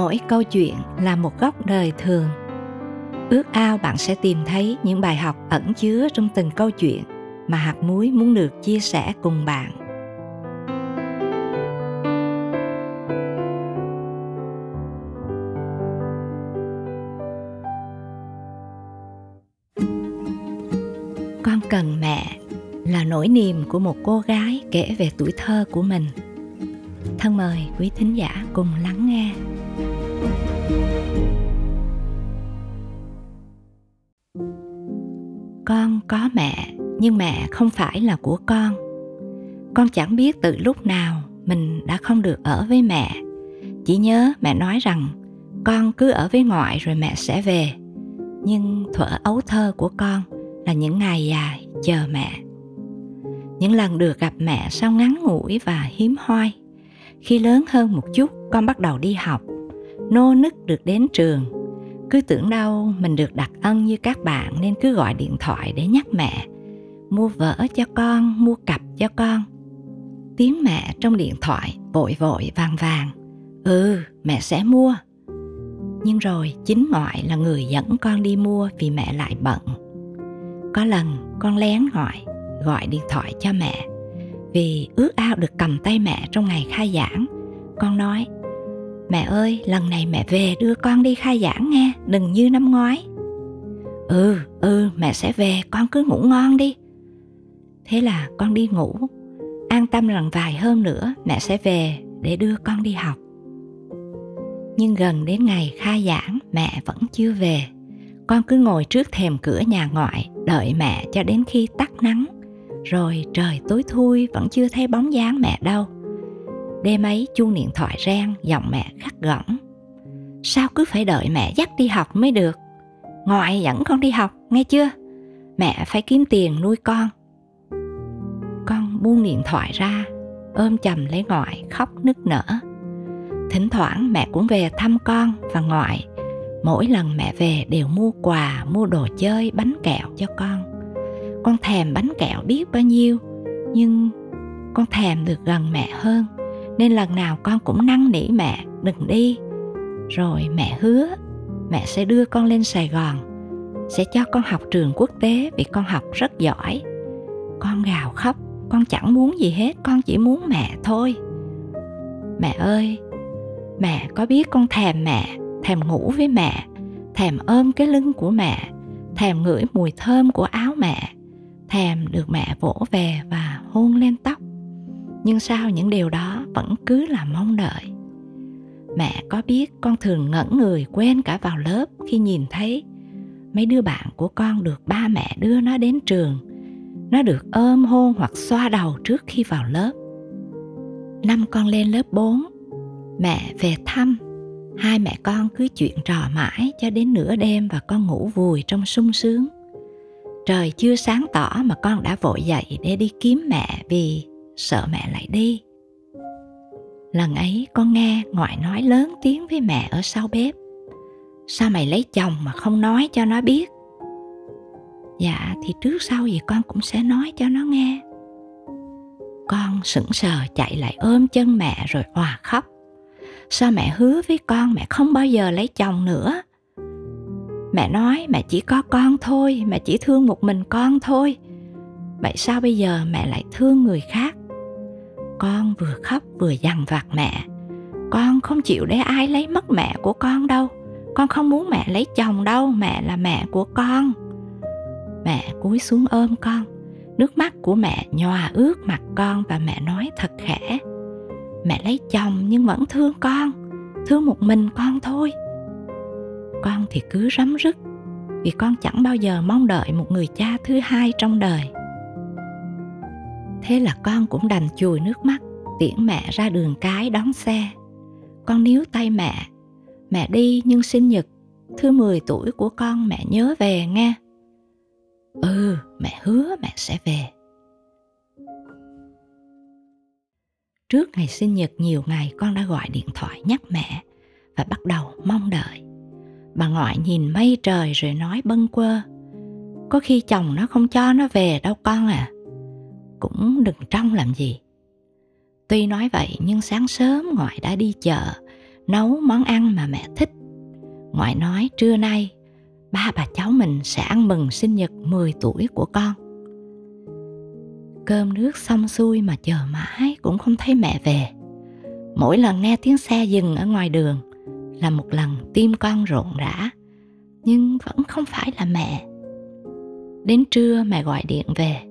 mỗi câu chuyện là một góc đời thường. Ước ao bạn sẽ tìm thấy những bài học ẩn chứa trong từng câu chuyện mà hạt muối muốn được chia sẻ cùng bạn. Con cần mẹ là nỗi niềm của một cô gái kể về tuổi thơ của mình. Thân mời quý thính giả cùng lắng nghe con có mẹ, nhưng mẹ không phải là của con. Con chẳng biết từ lúc nào mình đã không được ở với mẹ. Chỉ nhớ mẹ nói rằng, con cứ ở với ngoại rồi mẹ sẽ về. Nhưng thuở ấu thơ của con là những ngày dài chờ mẹ. Những lần được gặp mẹ sao ngắn ngủi và hiếm hoi, khi lớn hơn một chút, con bắt đầu đi học nô nức được đến trường. Cứ tưởng đâu mình được đặc ân như các bạn nên cứ gọi điện thoại để nhắc mẹ. Mua vở cho con, mua cặp cho con. Tiếng mẹ trong điện thoại vội vội vàng vàng ừ mẹ sẽ mua. Nhưng rồi chính ngoại là người dẫn con đi mua vì mẹ lại bận. Có lần con lén ngoại gọi điện thoại cho mẹ. Vì ước ao được cầm tay mẹ trong ngày khai giảng, con nói mẹ ơi, lần này mẹ về đưa con đi khai giảng nghe, đừng như năm ngoái. Ừ ừ mẹ sẽ về, con cứ ngủ ngon đi. Thế là con đi ngủ, an tâm rằng vài hôm nữa, mẹ sẽ về để đưa con đi học. Nhưng gần đến ngày khai giảng, mẹ vẫn chưa về. Con cứ ngồi trước thềm cửa nhà ngoại, đợi mẹ cho đến khi tắt nắng. Rồi trời tối thui, vẫn chưa thấy bóng dáng mẹ đâu đêm ấy chuông điện thoại rang, giọng mẹ gắt gỏng sao cứ phải đợi mẹ dắt đi học mới được? Ngoại dẫn con đi học, nghe chưa? Mẹ phải kiếm tiền nuôi con. Con buông điện thoại ra, ôm chầm lấy ngoại khóc nức nở. Thỉnh thoảng mẹ cũng về thăm con và ngoại. Mỗi lần mẹ về đều mua quà, mua đồ chơi, bánh kẹo cho con. Con thèm bánh kẹo biết bao nhiêu, nhưng con thèm được gần mẹ hơn nên lần nào con cũng năn nỉ mẹ, đừng đi. Rồi mẹ hứa, mẹ sẽ đưa con lên sài gòn, sẽ cho con học trường quốc tế vì con học rất giỏi. Con gào khóc, con chẳng muốn gì hết, con chỉ muốn mẹ thôi. Mẹ ơi, mẹ có biết con thèm mẹ, thèm ngủ với mẹ, thèm ôm cái lưng của mẹ, thèm ngửi mùi thơm của áo mẹ, thèm được mẹ vỗ về và hôn lên tóc nhưng sao những điều đó, vẫn cứ là mong đợi. Mẹ có biết con thường ngẩn người quên cả vào lớp khi nhìn thấy mấy đứa bạn của con được ba mẹ đưa nó đến trường. Nó được ôm, hôn hoặc xoa đầu trước khi vào lớp. Năm con lên lớp 4 mẹ về thăm. Hai mẹ con cứ chuyện trò mãi cho đến nửa đêm và con ngủ vùi trong sung sướng. Trời chưa sáng tỏ mà con đã vội dậy để đi kiếm mẹ vì sợ mẹ lại đi. Lần ấy con nghe ngoại nói lớn tiếng với mẹ ở sau bếp. Sao mày lấy chồng mà không nói cho nó biết? Dạ thì trước sau gì con cũng sẽ nói cho nó nghe. Con sững sờ chạy lại ôm chân mẹ rồi òa khóc. Sao mẹ hứa với con mẹ không bao giờ lấy chồng nữa? Mẹ nói mẹ chỉ có con thôi, mẹ chỉ thương một mình con thôi. Vậy sao bây giờ mẹ lại thương người khác? Con vừa khóc vừa dằn vặt mẹ. Con không chịu để ai lấy mất mẹ của con đâu. Con không muốn mẹ lấy chồng đâu, mẹ là mẹ của con. Mẹ cúi xuống ôm con. Nước mắt của mẹ nhòa ướt mặt con và mẹ nói thật khẽ. Mẹ lấy chồng nhưng vẫn thương con. Thương một mình con thôi. Con thì cứ rắm rứt vì con chẳng bao giờ mong đợi một người cha thứ hai trong đời thế là con cũng đành chùi nước mắt, tiễn mẹ ra đường cái đón xe. Con níu tay mẹ. Mẹ đi nhưng sinh nhật, thứ 10 tuổi của con mẹ nhớ về nghe. Ừ mẹ hứa mẹ sẽ về. Trước ngày sinh nhật nhiều ngày con đã gọi điện thoại nhắc mẹ và bắt đầu mong đợi. Bà ngoại nhìn mây trời rồi nói bâng quơ. Có khi chồng nó không cho nó về đâu con à cũng đừng trông làm gì tuy nói vậy nhưng sáng sớm ngoại đã đi chợ nấu món ăn mà mẹ thích. Ngoại nói trưa nay ba bà cháu mình sẽ ăn mừng sinh nhật 10 tuổi của con. Cơm nước xong xuôi mà chờ mãi cũng không thấy mẹ về. Mỗi lần nghe tiếng xe dừng ở ngoài đường là một lần tim con rộn rã, nhưng vẫn không phải là mẹ. Đến trưa mẹ gọi điện về.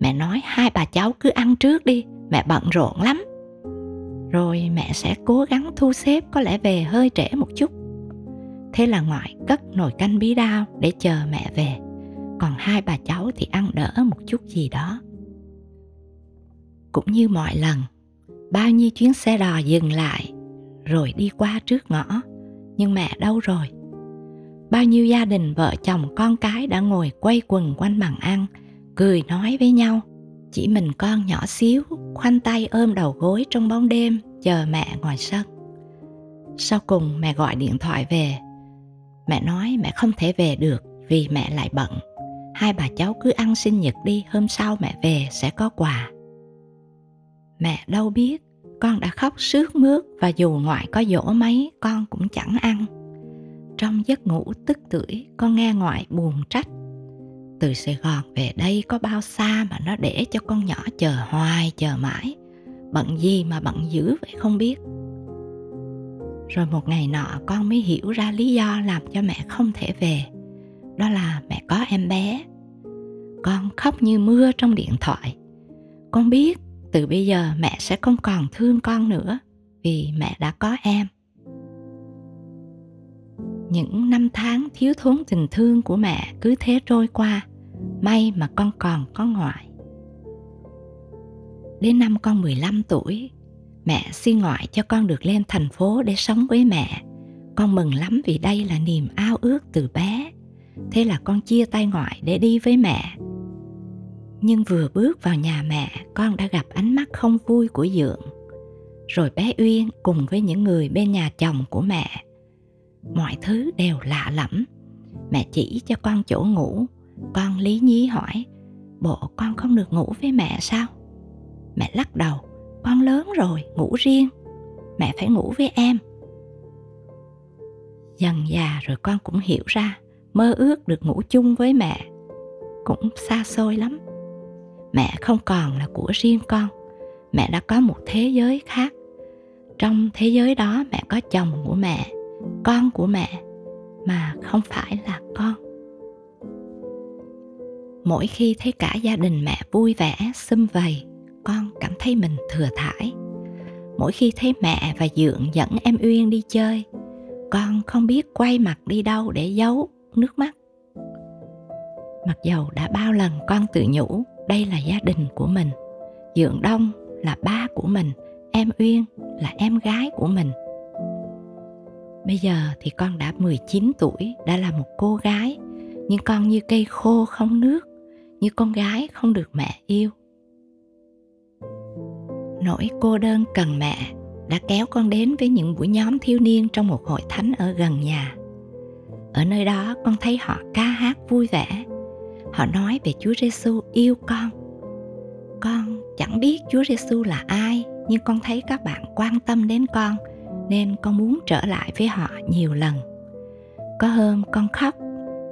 Mẹ nói hai bà cháu cứ ăn trước đi, mẹ bận rộn lắm. Rồi mẹ sẽ cố gắng thu xếp có lẽ về hơi trễ một chút. Thế là ngoại cất nồi canh bí đao để chờ mẹ về. Còn hai bà cháu thì ăn đỡ một chút gì đó. Cũng như mọi lần, bao nhiêu chuyến xe đò dừng lại rồi đi qua trước ngõ. Nhưng mẹ đâu rồi? Bao nhiêu gia đình vợ chồng con cái đã ngồi quay quần quanh bàn ăn, cười nói với nhau. Chỉ mình con nhỏ xíu, khoanh tay ôm đầu gối trong bóng đêm, chờ mẹ ngoài sân. Sau cùng mẹ gọi điện thoại về. Mẹ nói mẹ không thể về được vì mẹ lại bận. Hai bà cháu cứ ăn sinh nhật đi, hôm sau mẹ về sẽ có quà. Mẹ đâu biết, con đã khóc sướt mướt và dù ngoại có dỗ mấy, con cũng chẳng ăn trong giấc ngủ tức tưởi con nghe ngoại buồn trách từ sài gòn về đây có bao xa mà nó để cho con nhỏ chờ hoài, chờ mãi? Bận gì mà bận dữ vậy không biết? Rồi một ngày nọ con mới hiểu ra lý do làm cho mẹ không thể về. Đó là mẹ có em bé. Con khóc như mưa trong điện thoại. Con biết từ bây giờ mẹ sẽ không còn thương con nữa vì mẹ đã có em những năm tháng thiếu thốn tình thương của mẹ cứ thế trôi qua, may mà con còn có ngoại. Đến năm con 15 tuổi, mẹ xin ngoại cho con được lên thành phố để sống với mẹ. Con mừng lắm vì đây là niềm ao ước từ bé. Thế là con chia tay ngoại để đi với mẹ. Nhưng vừa bước vào nhà mẹ, con đã gặp ánh mắt không vui của dượng. Rồi bé uyên cùng với những người bên nhà chồng của mẹ mọi thứ đều lạ lẫm. Mẹ chỉ cho con chỗ ngủ. Con lý nhí hỏi, bộ con không được ngủ với mẹ sao? Mẹ lắc đầu, con lớn rồi, ngủ riêng. Mẹ phải ngủ với em. Dần già rồi con cũng hiểu ra, mơ ước được ngủ chung với mẹ. Cũng xa xôi lắm. Mẹ không còn là của riêng con. Mẹ đã có một thế giới khác. Trong thế giới đó mẹ có chồng của mẹ con của mẹ mà không phải là con. Mỗi khi thấy cả gia đình mẹ vui vẻ, xum vầy, con cảm thấy mình thừa thải. Mỗi khi thấy mẹ và dượng dẫn em uyên đi chơi, con không biết quay mặt đi đâu để giấu nước mắt. Mặc dầu đã bao lần con tự nhủ, đây là gia đình của mình, dượng đông là ba của mình, em uyên là em gái của mình Bây giờ thì con đã 19 tuổi, đã là một cô gái, nhưng con như cây khô không nước, như con gái không được mẹ yêu. Nỗi cô đơn cần mẹ đã kéo con đến với những buổi nhóm thiếu niên trong một hội thánh ở gần nhà. Ở nơi đó con thấy họ ca hát vui vẻ. Họ nói về Chúa Giêsu yêu con. Con chẳng biết Chúa Giêsu là ai, nhưng con thấy các bạn quan tâm đến con nên con muốn trở lại với họ nhiều lần. Có hôm con khóc,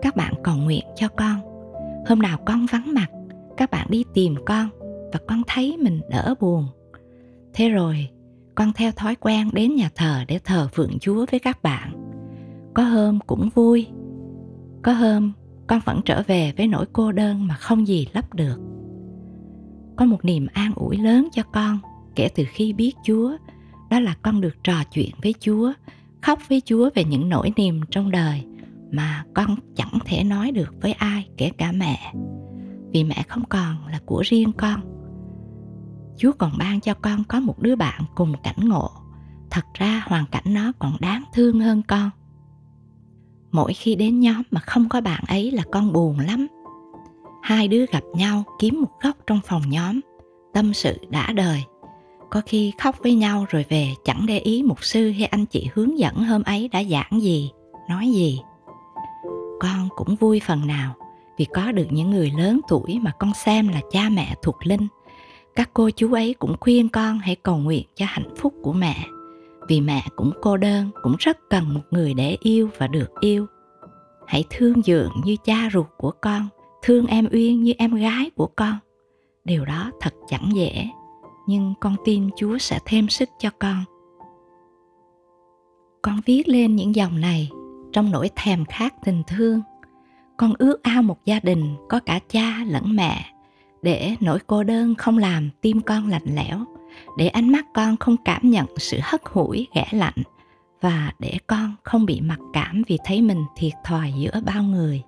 các bạn cầu nguyện cho con. Hôm nào con vắng mặt, các bạn đi tìm con và con thấy mình đỡ buồn. Thế rồi, con theo thói quen đến nhà thờ để thờ phượng chúa với các bạn. Có hôm cũng vui. Có hôm, con vẫn trở về với nỗi cô đơn mà không gì lấp được. Có một niềm an ủi lớn cho con kể từ khi biết chúa đó là con được trò chuyện với chúa, khóc với chúa về những nỗi niềm trong đời mà con chẳng thể nói được với ai, kể cả mẹ. Vì mẹ không còn là của riêng con. Chúa còn ban cho con có một đứa bạn cùng cảnh ngộ. Thật ra hoàn cảnh nó còn đáng thương hơn con. Mỗi khi đến nhóm mà không có bạn ấy là con buồn lắm. Hai đứa gặp nhau kiếm một góc trong phòng nhóm. Tâm sự đã đời có khi khóc với nhau rồi về, chẳng để ý mục sư hay anh chị hướng dẫn hôm ấy đã giảng gì, nói gì. Con cũng vui phần nào, vì có được những người lớn tuổi mà con xem là cha mẹ thuộc linh. Các cô chú ấy cũng khuyên con hãy cầu nguyện cho hạnh phúc của mẹ, vì mẹ cũng cô đơn, cũng rất cần một người để yêu và được yêu. Hãy thương dượng như cha ruột của con, thương em uyên như em gái của con. Điều đó thật chẳng dễ nhưng con tin chúa sẽ thêm sức cho con. Con viết lên những dòng này trong nỗi thèm khát tình thương. Con ước ao một gia đình có cả cha lẫn mẹ để nỗi cô đơn không làm tim con lạnh lẽo, để ánh mắt con không cảm nhận sự hất hủi, ghẻ lạnh và để con không bị mặc cảm vì thấy mình thiệt thòi giữa bao người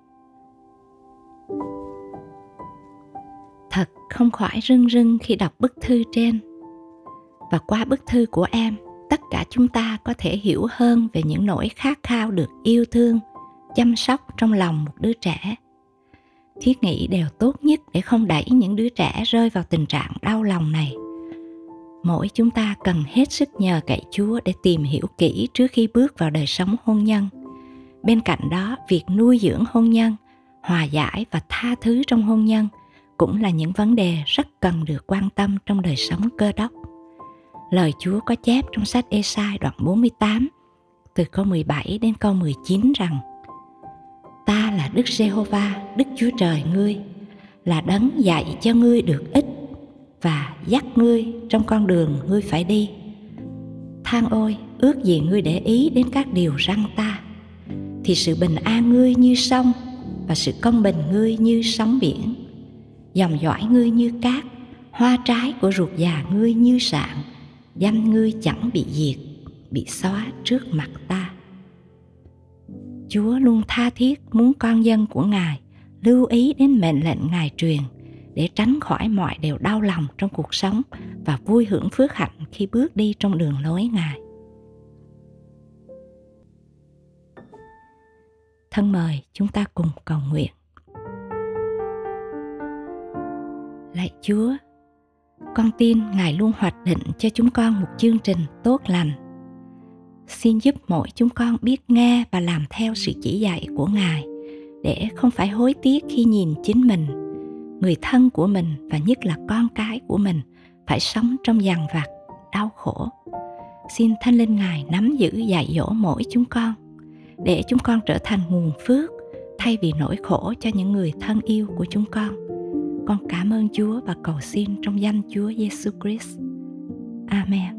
thật không khỏi rưng rưng khi đọc bức thư trên. Và qua bức thư của em, tất cả chúng ta có thể hiểu hơn về những nỗi khát khao được yêu thương, chăm sóc trong lòng một đứa trẻ. Thiết nghĩ đều tốt nhất để không đẩy những đứa trẻ rơi vào tình trạng đau lòng này. Mỗi chúng ta cần hết sức nhờ cậy chúa để tìm hiểu kỹ trước khi bước vào đời sống hôn nhân. Bên cạnh đó, việc nuôi dưỡng hôn nhân, hòa giải và tha thứ trong hôn nhân cũng là những vấn đề rất cần được quan tâm trong đời sống cơ đốc. Lời Chúa có chép trong sách Esai đoạn 48 từ câu 17 đến câu 19 rằng Ta là Đức Giê-hô-va, Đức Chúa Trời ngươi, là đấng dạy cho ngươi được ích và dắt ngươi trong con đường ngươi phải đi. Than ôi, ước gì ngươi để ý đến các điều răng ta, thì sự bình an ngươi như sông và sự công bình ngươi như sóng biển dòng dõi ngươi như cát, hoa trái của ruột già ngươi như sạn danh ngươi chẳng bị diệt, bị xóa trước mặt ta. Chúa luôn tha thiết muốn con dân của ngài lưu ý đến mệnh lệnh ngài truyền để tránh khỏi mọi điều đau lòng trong cuộc sống và vui hưởng phước hạnh khi bước đi trong đường lối ngài. Thân mời chúng ta cùng cầu nguyện. Lạy Chúa, con tin Ngài luôn hoạch định cho chúng con một chương trình tốt lành. Xin giúp mỗi chúng con biết nghe và làm theo sự chỉ dạy của Ngài để không phải hối tiếc khi nhìn chính mình, người thân của mình và nhất là con cái của mình phải sống trong dằn vặt, đau khổ. Xin Thánh Linh Ngài nắm giữ dạy dỗ mỗi chúng con để chúng con trở thành nguồn phước thay vì nỗi khổ cho những người thân yêu của chúng con con cảm ơn Chúa và cầu xin trong danh Chúa Giêsu Christ. Amen.